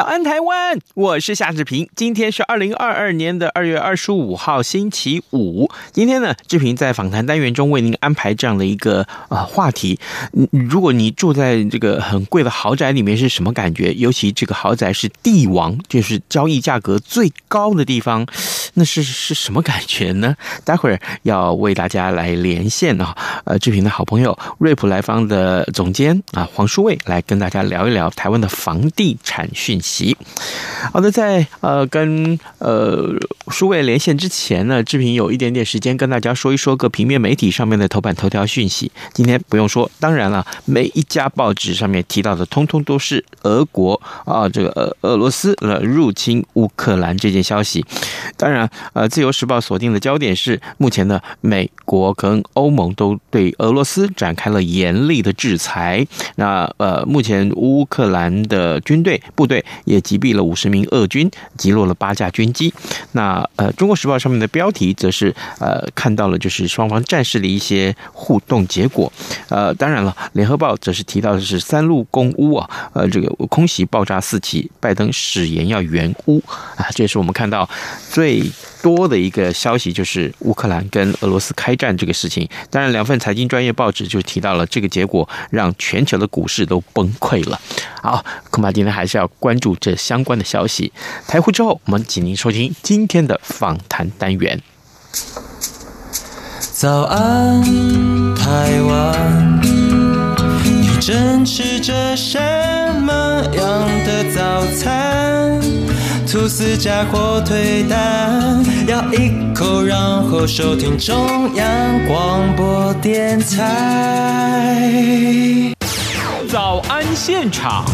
早安，台湾！我是夏志平。今天是二零二二年的二月二十五号，星期五。今天呢，志平在访谈单元中为您安排这样的一个呃话题。如果你住在这个很贵的豪宅里面，是什么感觉？尤其这个豪宅是帝王，就是交易价格最高的地方，那是是什么感觉呢？待会儿要为大家来连线啊，呃，志平的好朋友瑞普莱方的总监啊黄书卫来跟大家聊一聊台湾的房地产讯息。好的，在呃跟呃书卫连线之前呢，志平有一点点时间跟大家说一说各平面媒体上面的头版头条讯息。今天不用说，当然了，每一家报纸上面提到的，通通都是俄国啊，这个俄俄罗斯呃入侵乌克兰这件消息。当然，呃，自由时报锁定的焦点是，目前的美国跟欧盟都对俄罗斯展开了严厉的制裁。那呃，目前乌克兰的军队部队。也击毙了五十名俄军，击落了八架军机。那呃，《中国时报》上面的标题则是呃，看到了就是双方战事的一些互动结果。呃，当然了，《联合报》则是提到的是三路攻乌啊，呃，这个空袭爆炸四起，拜登誓言要援乌啊，这也是我们看到最。多的一个消息就是乌克兰跟俄罗斯开战这个事情，当然两份财经专业报纸就提到了这个结果，让全球的股市都崩溃了。好，恐怕今天还是要关注这相关的消息。台呼之后，我们请您收听今天的访谈单元。早安，台湾，你正吃着什么样的早餐？吐司加火腿蛋，咬一口，然后收听中央广播电台。早安现场，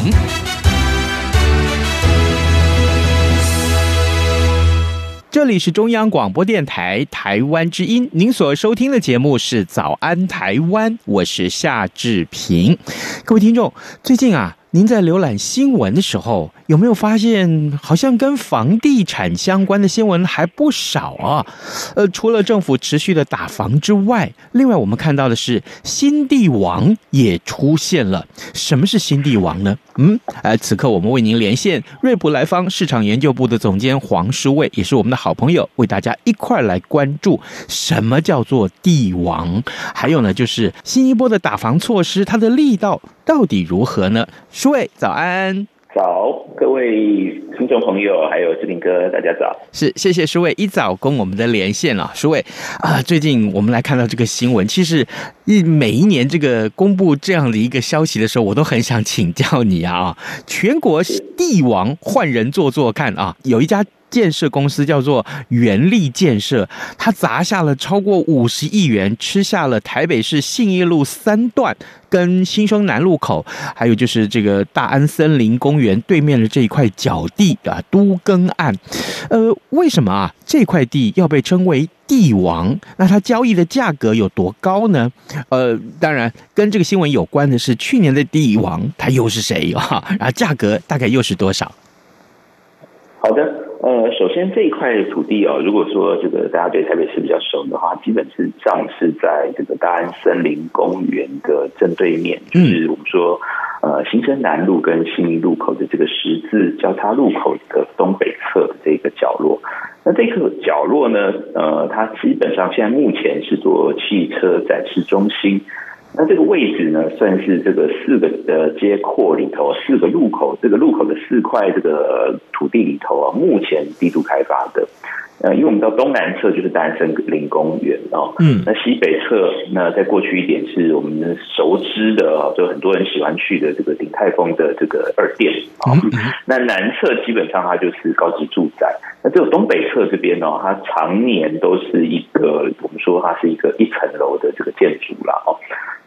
这里是中央广播电台台湾之音，您所收听的节目是《早安台湾》，我是夏志平。各位听众，最近啊。您在浏览新闻的时候，有没有发现好像跟房地产相关的新闻还不少啊？呃，除了政府持续的打房之外，另外我们看到的是新地王也出现了。什么是新地王呢？嗯，呃，此刻我们为您连线瑞普莱方市场研究部的总监黄书卫，也是我们的好朋友，为大家一块来关注什么叫做地王，还有呢，就是新一波的打房措施，它的力道到底如何呢？书卫，早安！早，各位听众朋友，还有志平哥，大家早。是，谢谢诸位一早跟我们的连线了。诸位啊，最近我们来看到这个新闻，其实一每一年这个公布这样的一个消息的时候，我都很想请教你啊。全国帝王换人做做看啊，有一家。建设公司叫做元力建设，他砸下了超过五十亿元，吃下了台北市信义路三段跟新生南路口，还有就是这个大安森林公园对面的这一块角地啊，都更案。呃，为什么啊这块地要被称为地王？那它交易的价格有多高呢？呃，当然跟这个新闻有关的是去年的地王，他又是谁啊？然后价格大概又是多少？好的。呃，首先这一块土地哦，如果说这个大家对台北市比较熟的话，基本是上是在这个大安森林公园的正对面，就是我们说呃新生南路跟信义路口的这个十字交叉路口的东北侧的这个角落。那这个角落呢，呃，它基本上现在目前是做汽车展示中心。那这个位置呢，算是这个四个呃街廓里头四个路口，这个路口的四块这个土地里头啊，目前低度开发的。呃，因为我们知道东南侧就是大安森林公园哦，嗯，那西北侧那再过去一点是我们熟知的，就很多人喜欢去的这个鼎泰丰的这个二店啊。那南侧基本上它就是高级住宅。那只有东北侧这边哦，它常年都是一个我们说它是一个一层楼的这个建筑啦哦。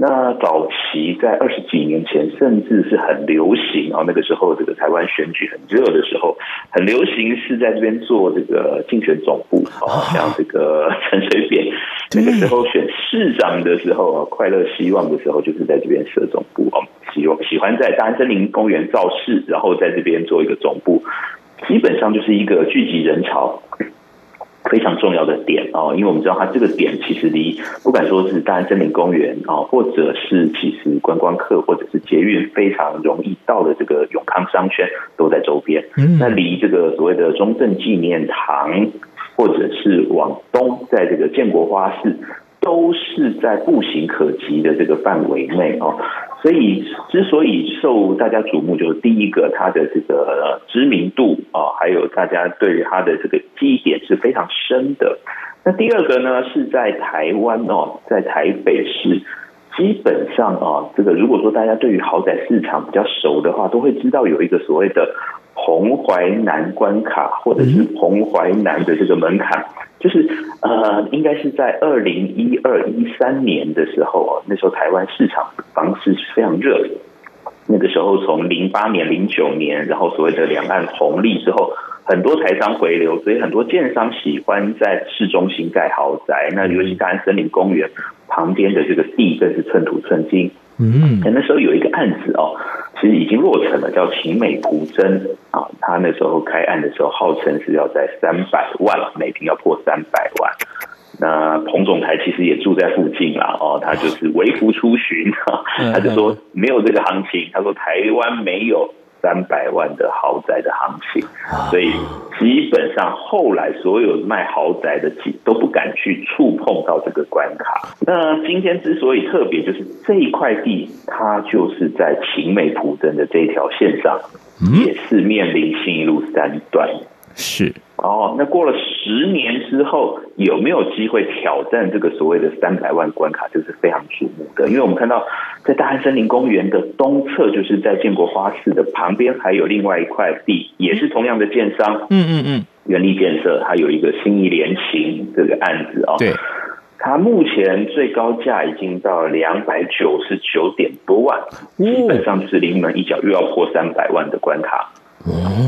那早期在二十几年前，甚至是很流行啊，那个时候这个台湾选举很热的时候，很流行是在这边做这个竞选总部啊，像这个陈水扁那个时候选市长的时候啊，快乐希望的时候，就是在这边设总部哦，喜喜欢在大安森林公园造势，然后在这边做一个总部，基本上就是一个聚集人潮。非常重要的点哦，因为我们知道它这个点其实离不管说是大安森林公园啊，或者是其实观光客或者是捷运非常容易到的这个永康商圈都在周边。嗯，那离这个所谓的中正纪念堂，或者是往东在这个建国花市，都是在步行可及的这个范围内哦。所以，之所以受大家瞩目，就是第一个，它的这个知名度啊，还有大家对于它的这个记忆点是非常深的。那第二个呢，是在台湾哦，在台北市，基本上啊，这个如果说大家对于豪宅市场比较熟的话，都会知道有一个所谓的彭淮南关卡，或者是彭淮南的这个门槛。就是呃，应该是在二零一二一三年的时候啊，那时候台湾市场房市是非常热的。那个时候从零八年、零九年，然后所谓的两岸红利之后，很多台商回流，所以很多建商喜欢在市中心盖豪宅。那尤其大安森林公园旁边的这个地更是寸土寸金。嗯，那时候有一个案子哦。其实已经落成了，叫秦美蒲真啊。他那时候开案的时候，号称是要在三百万每平要破三百万。那彭总裁其实也住在附近啦，哦，他就是微服出巡，他就说没有这个行情。他说台湾没有。三百万的豪宅的行情，所以基本上后来所有卖豪宅的都不敢去触碰到这个关卡。那今天之所以特别，就是这一块地，它就是在秦美蒲真的这条线上，也是面临新一路三段。是哦，那过了十年之后，有没有机会挑战这个所谓的三百万关卡，就是非常瞩目的。因为我们看到，在大安森林公园的东侧，就是在建国花市的旁边，还有另外一块地，也是同样的建商，嗯嗯嗯，元力建设，还有一个新义联勤这个案子啊、哦，对，它目前最高价已经到两百九十九点多万，基本上就是临门一脚，又要破三百万的关卡。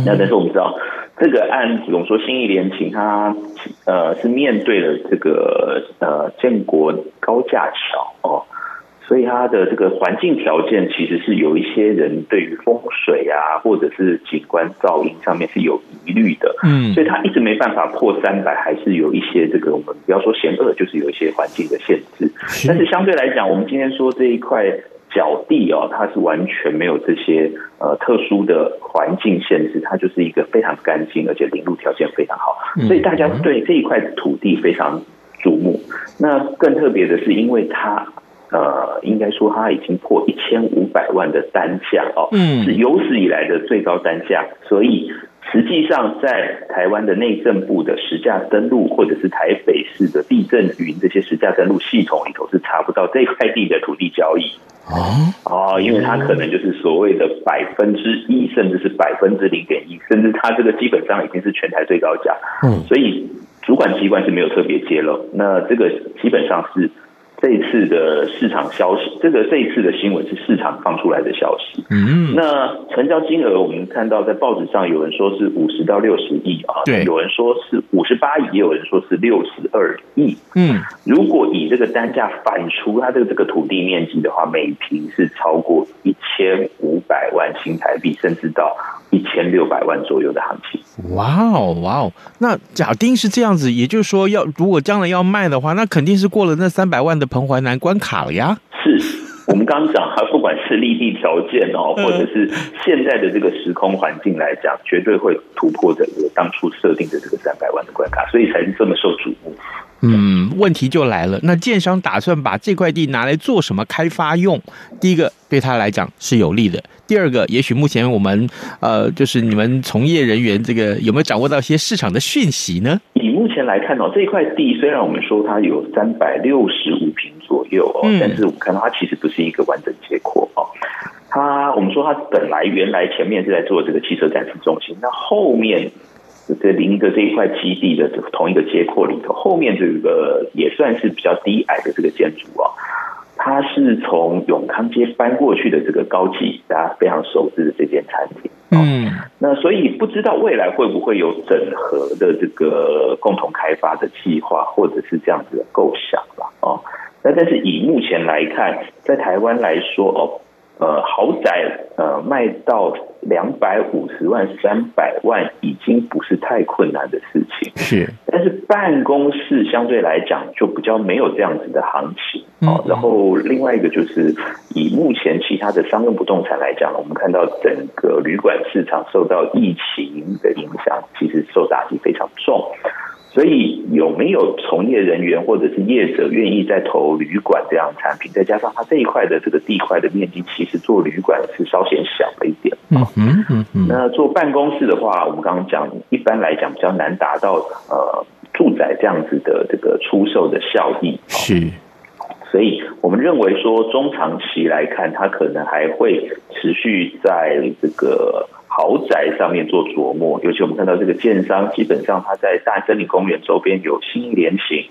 那但是我们知道，这个案子，我们说新义联勤，它呃是面对了这个呃建国高架桥哦，所以它的这个环境条件其实是有一些人对于风水啊，或者是景观噪音上面是有疑虑的，嗯，所以它一直没办法破三百，还是有一些这个我们不要说嫌恶，就是有一些环境的限制。但是相对来讲，我们今天说这一块。脚地哦，它是完全没有这些呃特殊的环境限制，它就是一个非常干净，而且林路条件非常好，所以大家对这一块土地非常瞩目。那更特别的是，因为它呃，应该说它已经破一千五百万的单价哦，嗯，是有史以来的最高单价，所以。实际上，在台湾的内政部的实价登录，或者是台北市的地震云这些实价登录系统里头，是查不到这块地的土地交易。哦，因为它可能就是所谓的百分之一，甚至是百分之零点一，甚至它这个基本上已经是全台最高价。嗯，所以主管机关是没有特别揭露。那这个基本上是。这一次的市场消息，这个这一次的新闻是市场放出来的消息。嗯，那成交金额我们看到在报纸上有人说是五十到六十亿啊，对，有人说是五十八亿，也有人说是六十二亿。嗯，如果以这个单价反出它的这个土地面积的话，每平是超过一千五百万新台币，甚至到一千六百万左右的行情。哇哦，哇哦！那假定是这样子，也就是说要，要如果将来要卖的话，那肯定是过了那三百万的彭淮南关卡了呀。是我们刚刚讲，不管是立地条件哦，或者是现在的这个时空环境来讲，绝对会突破这个当初设定的这个三百万的关卡，所以才是这么受瞩目。嗯，问题就来了，那建商打算把这块地拿来做什么开发用？第一个对他来讲是有利的，第二个也许目前我们呃，就是你们从业人员这个有没有掌握到一些市场的讯息呢？以目前来看哦，这块地虽然我们说它有三百六十五坪左右哦，嗯，但是我们看到它其实不是一个完整结构哦。它我们说它本来原来前面是在做这个汽车展示中心，那后面。这邻着这一块基地的同一个街廓里头，后面这个也算是比较低矮的这个建筑啊，它是从永康街搬过去的这个高级，大家非常熟知的这间餐厅。嗯，那所以不知道未来会不会有整合的这个共同开发的计划，或者是这样子的构想吧？哦，那但是以目前来看，在台湾来说，哦。呃，豪宅呃卖到两百五十万、三百万，已经不是太困难的事情。是，但是办公室相对来讲就比较没有这样子的行情。哦，然后另外一个就是以目前其他的商用不动产来讲，我们看到整个旅馆市场受到疫情的影响，其实受打击非常重。所以有没有从业人员或者是业者愿意在投旅馆这样的产品？再加上它这一块的这个地块的面积，其实做旅馆是稍显小了一点。嗯嗯嗯嗯。那做办公室的话，我们刚刚讲，一般来讲比较难达到呃住宅这样子的这个出售的效益。是。所以我们认为说，中长期来看，它可能还会持续在这个。豪宅上面做琢磨，尤其我们看到这个建商，基本上他在大森林公园周边有新联行，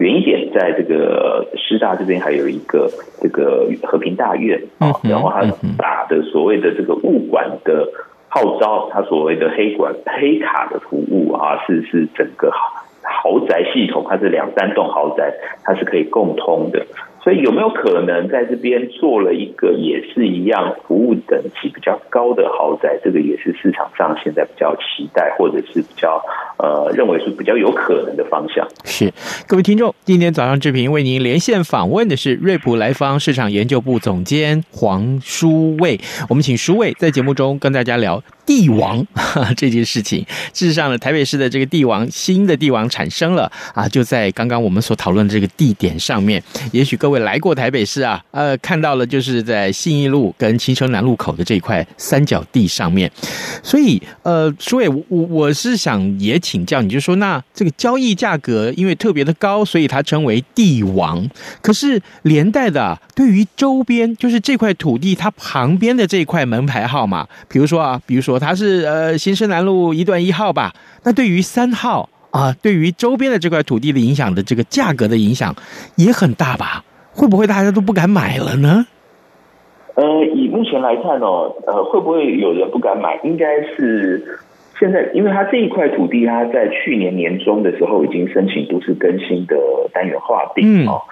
远一点，在这个师大这边还有一个这个和平大院啊，然后他打的所谓的这个物管的号召，他所谓的黑管黑卡的服务啊，是是整个豪宅系统，它是两三栋豪宅，它是可以共通的。所以有没有可能在这边做了一个也是一样服务等级比较高的豪宅？这个也是市场上现在比较期待，或者是比较呃认为是比较有可能的方向。是各位听众，今天早上志平为您连线访问的是瑞普莱方市场研究部总监黄书卫，我们请书卫在节目中跟大家聊帝王这件事情。事实上呢，台北市的这个帝王新的帝王产生了啊，就在刚刚我们所讨论的这个地点上面，也许各位。会来过台北市啊，呃，看到了就是在信义路跟青城南路口的这块三角地上面，所以呃，所以我我是想也请教你，就说那这个交易价格因为特别的高，所以它称为地王。可是连带的，对于周边就是这块土地它旁边的这块门牌号码，比如说啊，比如说它是呃新生南路一段一号吧，那对于三号啊，对于周边的这块土地的影响的这个价格的影响也很大吧？会不会大家都不敢买了呢？呃，以目前来看哦，呃，会不会有人不敢买？应该是现在，因为它这一块土地，它在去年年中的时候已经申请都市更新的单元划定哦，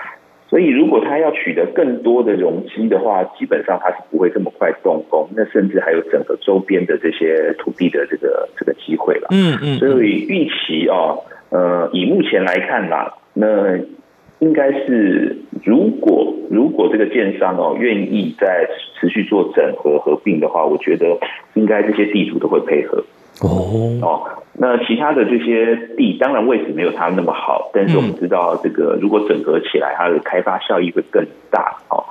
所以如果它要取得更多的容积的话，基本上它是不会这么快动工，那甚至还有整个周边的这些土地的这个这个机会了。嗯嗯，所以预期哦，呃，以目前来看啦，那。应该是，如果如果这个建商哦愿意在持续做整合合并的话，我觉得应该这些地主都会配合哦哦。那其他的这些地，当然位置没有它那么好，但是我们知道这个如果整合起来，它的开发效益会更大哦。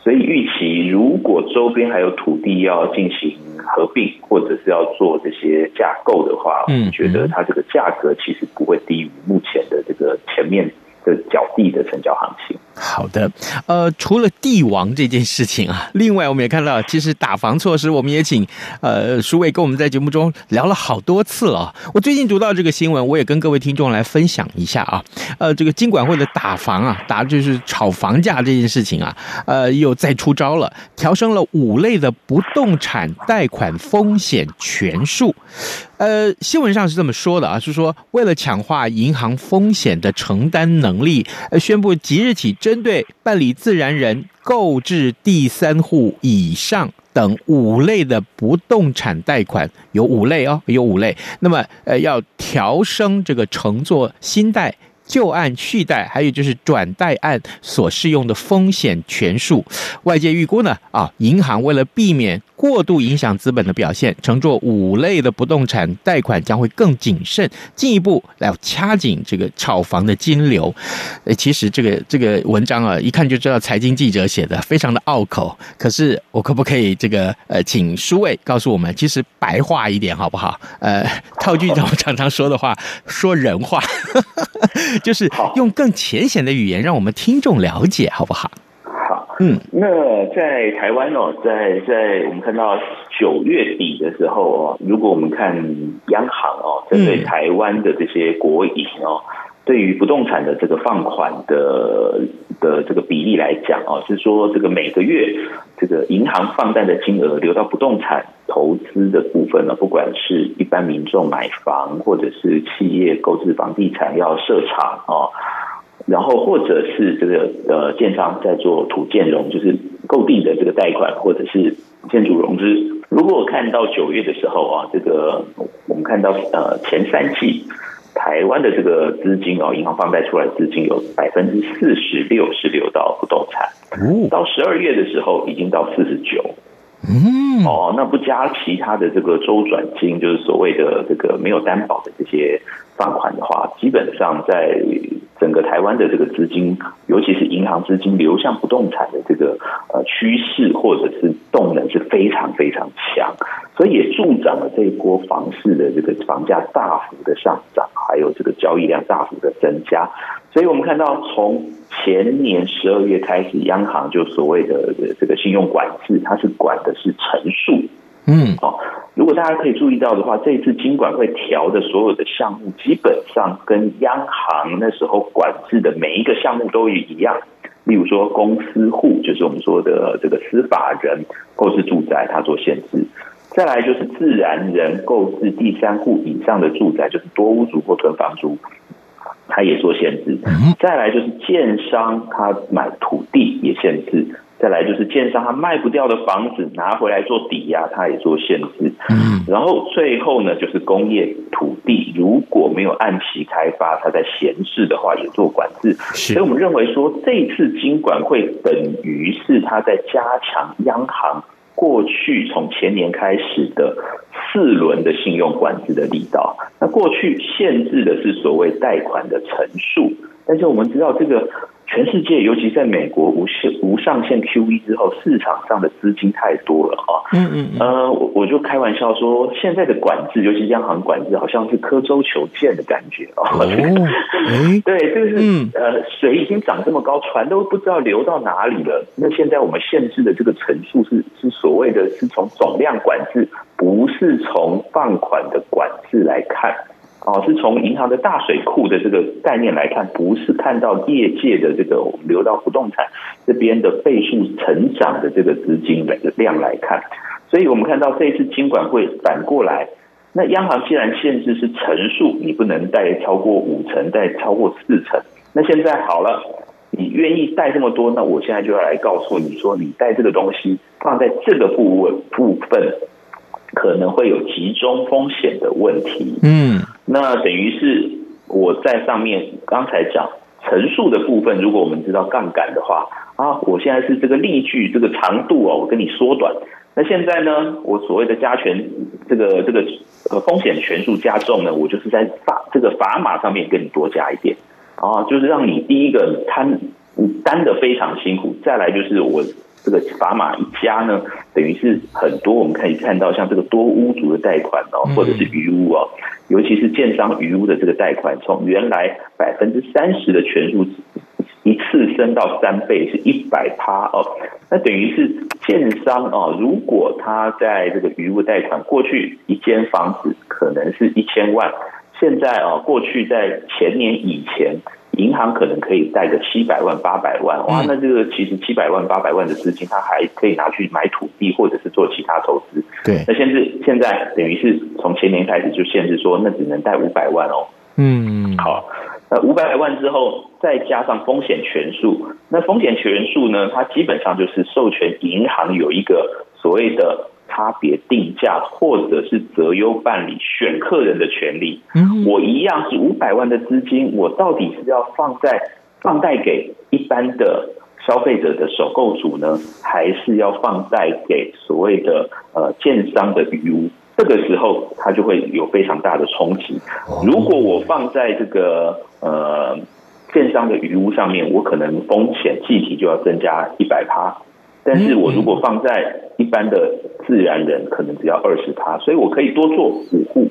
所以预期如果周边还有土地要进行合并，或者是要做这些架构的话，嗯，我觉得它这个价格其实不会低于目前的这个前面。的较低的成交行情。好的，呃，除了地王这件事情啊，另外我们也看到，其实打房措施，我们也请呃书卫跟我们在节目中聊了好多次了。我最近读到这个新闻，我也跟各位听众来分享一下啊。呃，这个金管会的打房啊，打就是炒房价这件事情啊，呃，又再出招了，调升了五类的不动产贷款风险权数。呃，新闻上是这么说的啊，是说为了强化银行风险的承担能力，呃，宣布即日起。针对办理自然人购置第三户以上等五类的不动产贷款，有五类哦，有五类。那么，呃，要调升这个乘坐新贷。旧案续贷，还有就是转贷案所适用的风险权数，外界预估呢，啊，银行为了避免过度影响资本的表现，乘坐五类的不动产贷款将会更谨慎，进一步来掐紧这个炒房的金流。呃，其实这个这个文章啊，一看就知道财经记者写的，非常的拗口。可是我可不可以这个呃，请舒卫告诉我们，其实白话一点好不好？呃，套句我常常说的话，说人话。就是用更浅显的语言，让我们听众了解，好不好？好，嗯，那在台湾哦，在在我们看到九月底的时候哦，如果我们看央行哦，针对台湾的这些国营哦。对于不动产的这个放款的的这个比例来讲哦，是说这个每个月这个银行放贷的金额流到不动产投资的部分呢，不管是一般民众买房，或者是企业购置房地产要设厂啊，然后或者是这个呃建商在做土建融，就是购地的这个贷款，或者是建筑融资。如果看到九月的时候啊，这个我们看到呃前三季。台湾的这个资金哦，银行放贷出来资金有百分之四十六是流到不动产，到十二月的时候已经到四十九。嗯，哦，那不加其他的这个周转金，就是所谓的这个没有担保的这些放款的话，基本上在整个台湾的这个资金，尤其是银行资金流向不动产的这个呃趋势或者是动能是非常非常强，所以也助长了这一波房市的这个房价大幅的上涨，还有这个交易量大幅的增加。所以我们看到，从前年十二月开始，央行就所谓的这个信用管制，它是管的是成数。嗯，好，如果大家可以注意到的话，这一次金管会调的所有的项目，基本上跟央行那时候管制的每一个项目都一样。例如说，公司户就是我们说的这个司法人购置住宅，它做限制；再来就是自然人购置第三户以上的住宅，就是多屋主或囤房族。他也做限制，再来就是建商他买土地也限制，再来就是建商他卖不掉的房子拿回来做抵押，他也做限制。嗯，然后最后呢，就是工业土地如果没有按期开发，他在闲置的话也做管制。所以我们认为说，这次金管会等于是他在加强央行。过去从前年开始的四轮的信用管制的力道，那过去限制的是所谓贷款的成数，但是我们知道这个。全世界，尤其在美国无限无上限 QE 之后，市场上的资金太多了啊。嗯嗯。呃，我我就开玩笑说，现在的管制，尤其央行管制，好像是刻舟求剑的感觉哦。哦。对，就是呃，水已经涨这么高，船都不知道流到哪里了。那现在我们限制的这个层数是是所谓的，是从总量管制，不是从放款的管制来看。哦，是从银行的大水库的这个概念来看，不是看到业界的这个流到不动产这边的倍数成长的这个资金的量来看，所以我们看到这一次金管会反过来，那央行既然限制是成数，你不能贷超过五成，贷超过四成，那现在好了，你愿意贷这么多，那我现在就要来告诉你说，你贷这个东西放在这个部位部分。可能会有集中风险的问题。嗯，那等于是我在上面刚才讲陈述的部分，如果我们知道杠杆的话啊，我现在是这个利率这个长度哦，我跟你缩短。那现在呢，我所谓的加权这个这个呃风险权数加重呢，我就是在法这个砝码上面跟你多加一点啊，就是让你第一个摊担得非常辛苦，再来就是我。这个砝码一加呢，等于是很多我们可以看到，像这个多屋主的贷款哦，或者是余屋哦，尤其是建商余屋的这个贷款，从原来百分之三十的权数一次升到三倍，是一百趴哦。那等于是建商哦，如果他在这个余屋贷款，过去一间房子可能是一千万，现在哦，过去在前年以前。银行可能可以贷个七百万、八百万，哇，那这个其实七百万、八百万的资金，它还可以拿去买土地，或者是做其他投资。对，那现在现在等于是从前年开始就限制说，那只能贷五百万哦。嗯，好，那五百万之后再加上风险权数，那风险权数呢，它基本上就是授权银行有一个所谓的。差别定价，或者是择优办理选客人的权利。嗯，我一样是五百万的资金，我到底是要放在放贷给一般的消费者的首购族呢，还是要放贷给所谓的呃建商的余屋？这个时候，它就会有非常大的冲击。如果我放在这个呃建商的余屋上面，我可能风险计提就要增加一百趴。但是我如果放在一般的自然人，可能只要二十趴，所以我可以多做五户。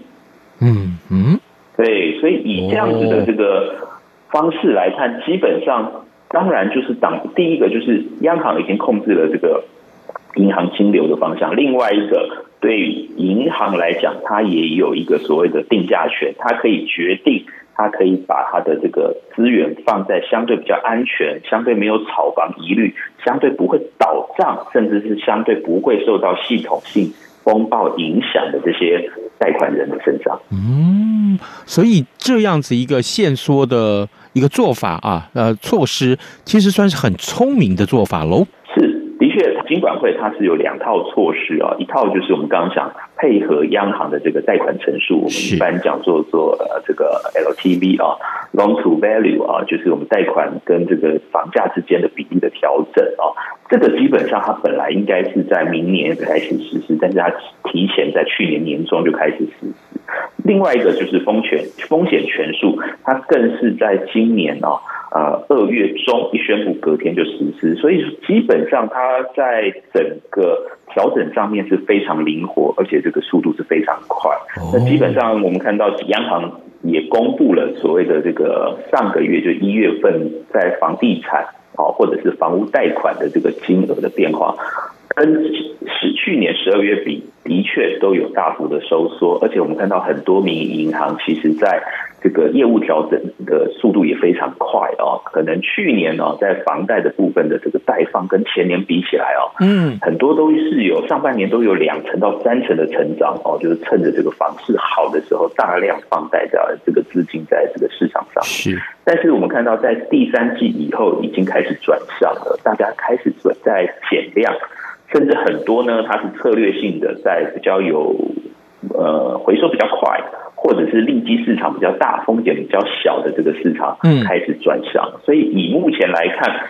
嗯嗯，对，所以以这样子的这个方式来看，哦、基本上当然就是当第一个就是央行已经控制了这个银行金流的方向，另外一个对银行来讲，它也有一个所谓的定价权，它可以决定，它可以把他的这个资源放在相对比较安全、相对没有炒房疑虑、相对不会倒账，甚至是相对不会受到系统性风暴影响的这些贷款人的身上。嗯，所以这样子一个限缩的一个做法啊，呃，措施其实算是很聪明的做法喽。是，的确金管会它是有两套措施啊，一套就是我们刚刚讲配合央行的这个贷款成数，我们一般讲做做呃这个 LTV 啊，Loan to Value 啊，就是我们贷款跟这个房价之间的比例的调整啊，这个基本上它本来应该是在明年开始实施，但是它提前在去年年中就开始实施。另外一个就是风险风险权数，它更是在今年啊。呃，二月中一宣布，隔天就实施，所以基本上它在整个调整上面是非常灵活，而且这个速度是非常快。那基本上我们看到央行也公布了所谓的这个上个月就一月份在房地产啊或者是房屋贷款的这个金额的变化，跟是去年十二月比，的确都有大幅的收缩，而且我们看到很多民营银行其实在。这个业务调整的速度也非常快哦，可能去年哦，在房贷的部分的这个贷放跟前年比起来哦，嗯，很多都是有上半年都有两成到三成的成长哦，就是趁着这个房市好的时候，大量放贷的这个资金在这个市场上。是，但是我们看到在第三季以后已经开始转向了，大家开始转在减量，甚至很多呢，它是策略性的，在比较有呃回收比较快。或者是利基市场比较大、风险比较小的这个市场，嗯，开始转向。所以以目前来看，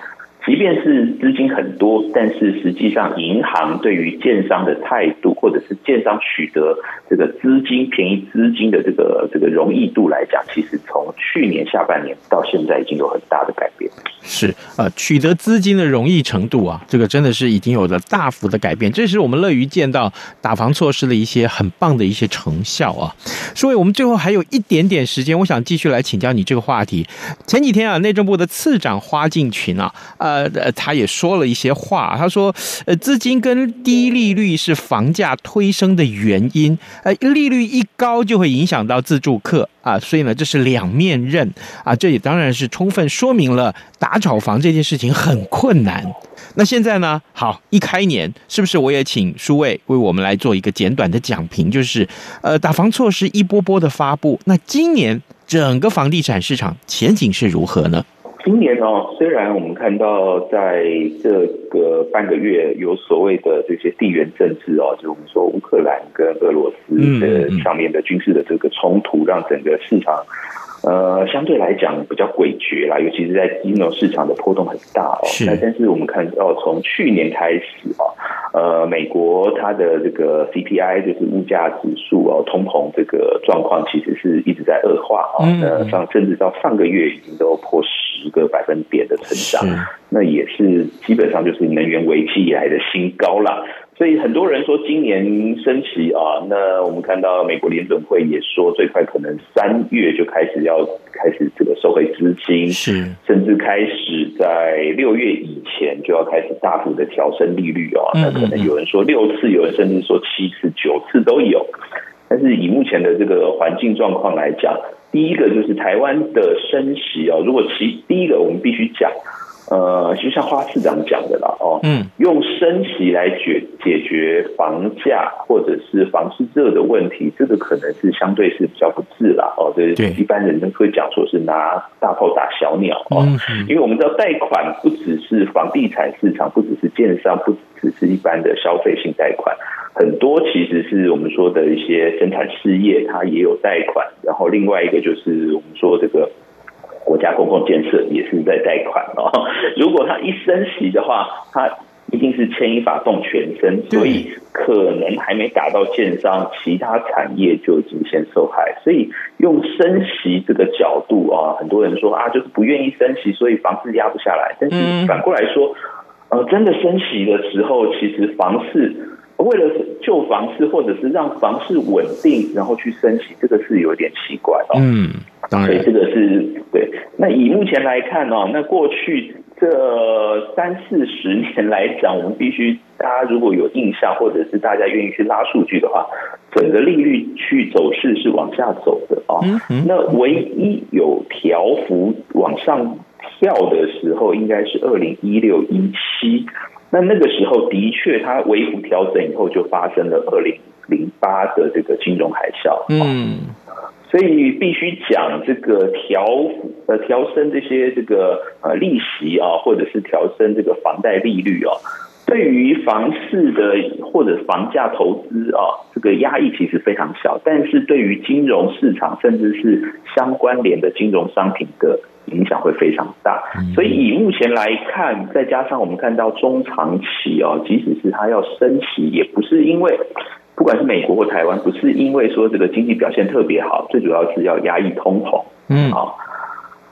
即便是资金很多，但是实际上银行对于建商的态度，或者是建商取得这个资金便宜资金的这个这个容易度来讲，其实从去年下半年到现在已经有很大的改变。是啊，取得资金的容易程度啊，这个真的是已经有了大幅的改变。这是我们乐于见到打房措施的一些很棒的一些成效啊。所以，我们最后还有一点点时间，我想继续来请教你这个话题。前几天啊，内政部的次长花敬群啊，呃，他也说了一些话。他说，呃，资金跟低利率是房价推升的原因，呃，利率一高就会影响到自住客。啊，所以呢，这是两面刃啊，这也当然是充分说明了打炒房这件事情很困难。那现在呢，好，一开年是不是我也请舒卫为我们来做一个简短的讲评？就是呃，打房措施一波波的发布，那今年整个房地产市场前景是如何呢？今年哦，虽然我们看到在这个半个月有所谓的这些地缘政治哦，就我们说乌克兰跟俄罗斯的上面的军事的这个冲突，让整个市场呃相对来讲比较诡谲啦，尤其是在金融市场的波动很大哦。那但是我们看到从去年开始啊，呃，美国它的这个 CPI 就是物价指数哦，通膨这个状况其实是一直在恶化啊，那上甚至到上个月已经都破十。十个百分点的成长，那也是基本上就是能源危机以来的新高了。所以很多人说今年升息啊，那我们看到美国联准会也说最快可能三月就开始要开始这个收回资金，是甚至开始在六月以前就要开始大幅的调升利率啊。那可能有人说六次，有人甚至说七次、九次都有。但是以目前的这个环境状况来讲，第一个就是台湾的升息哦。如果其第一个，我们必须讲，呃，就像花市长讲的啦，哦，嗯，用升息来解解决房价或者是房市热的问题，这个可能是相对是比较不智啦，哦，对，一般人都会讲说是拿大炮打小鸟哦，因为我们知道贷款不只是房地产市场，不只是建商，不只是一般的消费性贷款。很多其实是我们说的一些生产事业，它也有贷款。然后另外一个就是我们说这个国家公共建设也是在贷款哦。如果它一升息的话，它一定是牵一发动全身，所以可能还没打到建商，其他产业就已经先受害。所以用升息这个角度啊，很多人说啊，就是不愿意升息，所以房市压不下来。但是反过来说，呃，真的升息的时候，其实房市。为了救房市，或者是让房市稳定，然后去升息，这个是有点奇怪哦。嗯，当然，所以这个是对。那以目前来看哦，那过去这三四十年来讲，我们必须大家如果有印象，或者是大家愿意去拉数据的话，整个利率去走势是往下走的啊。那唯一有调幅往上跳的时候，应该是二零一六一七。那那个时候的确，它微幅调整以后，就发生了二零零八的这个金融海啸。嗯。所以必须讲这个调呃调升这些这个呃利息啊，或者是调升这个房贷利率啊，对于房市的或者房价投资啊，这个压抑其实非常小，但是对于金融市场甚至是相关联的金融商品的影响会非常大。所以以目前来看，再加上我们看到中长期啊，即使是它要升息，也不是因为。不管是美国或台湾，不是因为说这个经济表现特别好，最主要是要压抑通膨。嗯，好。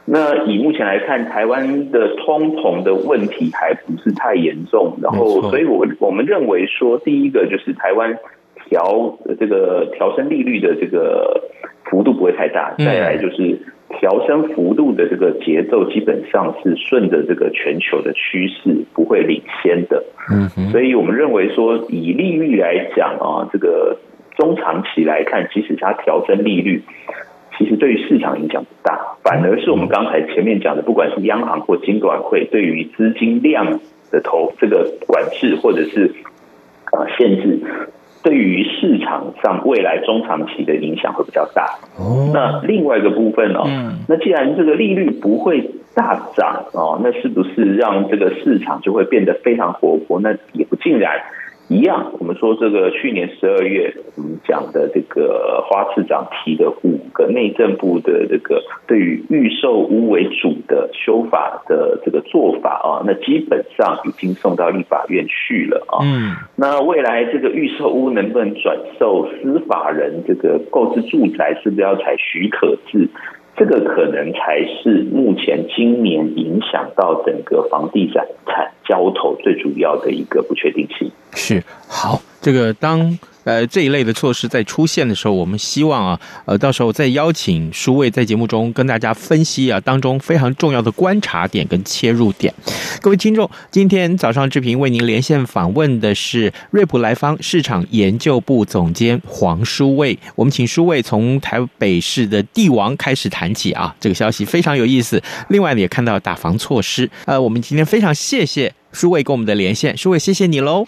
那以目前来看，台湾的通膨的问题还不是太严重，然后，所以我我们认为说，第一个就是台湾调这个调升利率的这个幅度不会太大，再来就是。调升幅度的这个节奏基本上是顺着这个全球的趋势，不会领先的。嗯，所以我们认为说，以利率来讲啊，这个中长期来看，即使它调升利率，其实对于市场影响不大，反而是我们刚才前面讲的，不管是央行或金管会对于资金量的投这个管制或者是啊限制。对于市场上未来中长期的影响会比较大。哦，那另外一个部分哦，那既然这个利率不会大涨哦，那是不是让这个市场就会变得非常活泼？那也不尽然。一样，我们说这个去年十二月我们讲的这个花市长提的五个内政部的这个对于预售屋为主的修法的这个做法啊，那基本上已经送到立法院去了啊。嗯，那未来这个预售屋能不能转售司法人这个购置住宅，是不是要采许可制？这个可能才是目前今年影响到整个房地产产交投最主要的一个不确定性。是，好，这个当。呃，这一类的措施在出现的时候，我们希望啊，呃，到时候再邀请舒卫在节目中跟大家分析啊，当中非常重要的观察点跟切入点。各位听众，今天早上志平为您连线访问的是瑞普莱方市场研究部总监黄舒卫。我们请舒卫从台北市的地王开始谈起啊，这个消息非常有意思。另外呢，也看到打房措施。呃，我们今天非常谢谢舒卫跟我们的连线，舒卫谢谢你喽，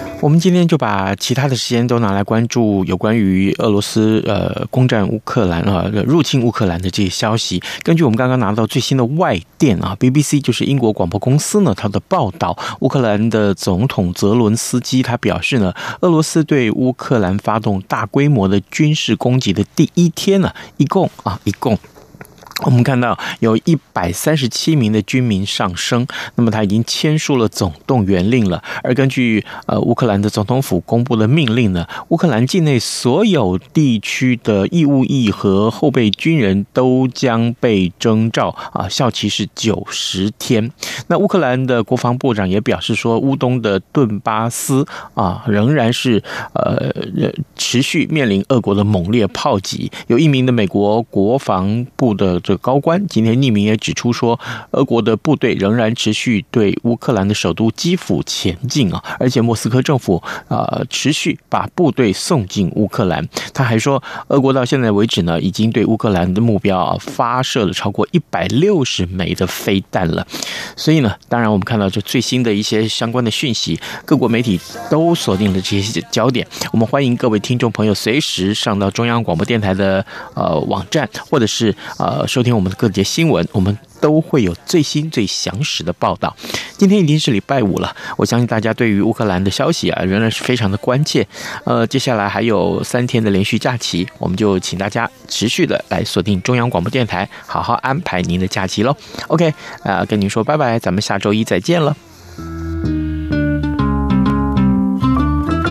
我们今天就把其他的时间都拿来关注有关于俄罗斯呃攻占乌克兰啊入侵乌克兰的这些消息。根据我们刚刚拿到最新的外电啊，BBC 就是英国广播公司呢，它的报道，乌克兰的总统泽伦斯基他表示呢，俄罗斯对乌克兰发动大规模的军事攻击的第一天呢，一共啊一共。我们看到有一百三十七名的军民上升，那么他已经签署了总动员令了。而根据呃乌克兰的总统府公布的命令呢，乌克兰境内所有地区的义务役和后备军人都将被征召啊，效期是九十天。那乌克兰的国防部长也表示说，乌东的顿巴斯啊仍然是呃持续面临俄国的猛烈炮击。有一名的美国国防部的。高官今天匿名也指出说，俄国的部队仍然持续对乌克兰的首都基辅前进啊，而且莫斯科政府啊持续把部队送进乌克兰。他还说，俄国到现在为止呢，已经对乌克兰的目标啊发射了超过一百六十枚的飞弹了。所以呢，当然我们看到这最新的一些相关的讯息，各国媒体都锁定了这些焦点。我们欢迎各位听众朋友随时上到中央广播电台的呃网站，或者是呃收。收听我们的各节新闻，我们都会有最新最详实的报道。今天已经是礼拜五了，我相信大家对于乌克兰的消息啊，仍然是非常的关切。呃，接下来还有三天的连续假期，我们就请大家持续的来锁定中央广播电台，好好安排您的假期喽。OK，啊、呃，跟您说拜拜，咱们下周一再见了。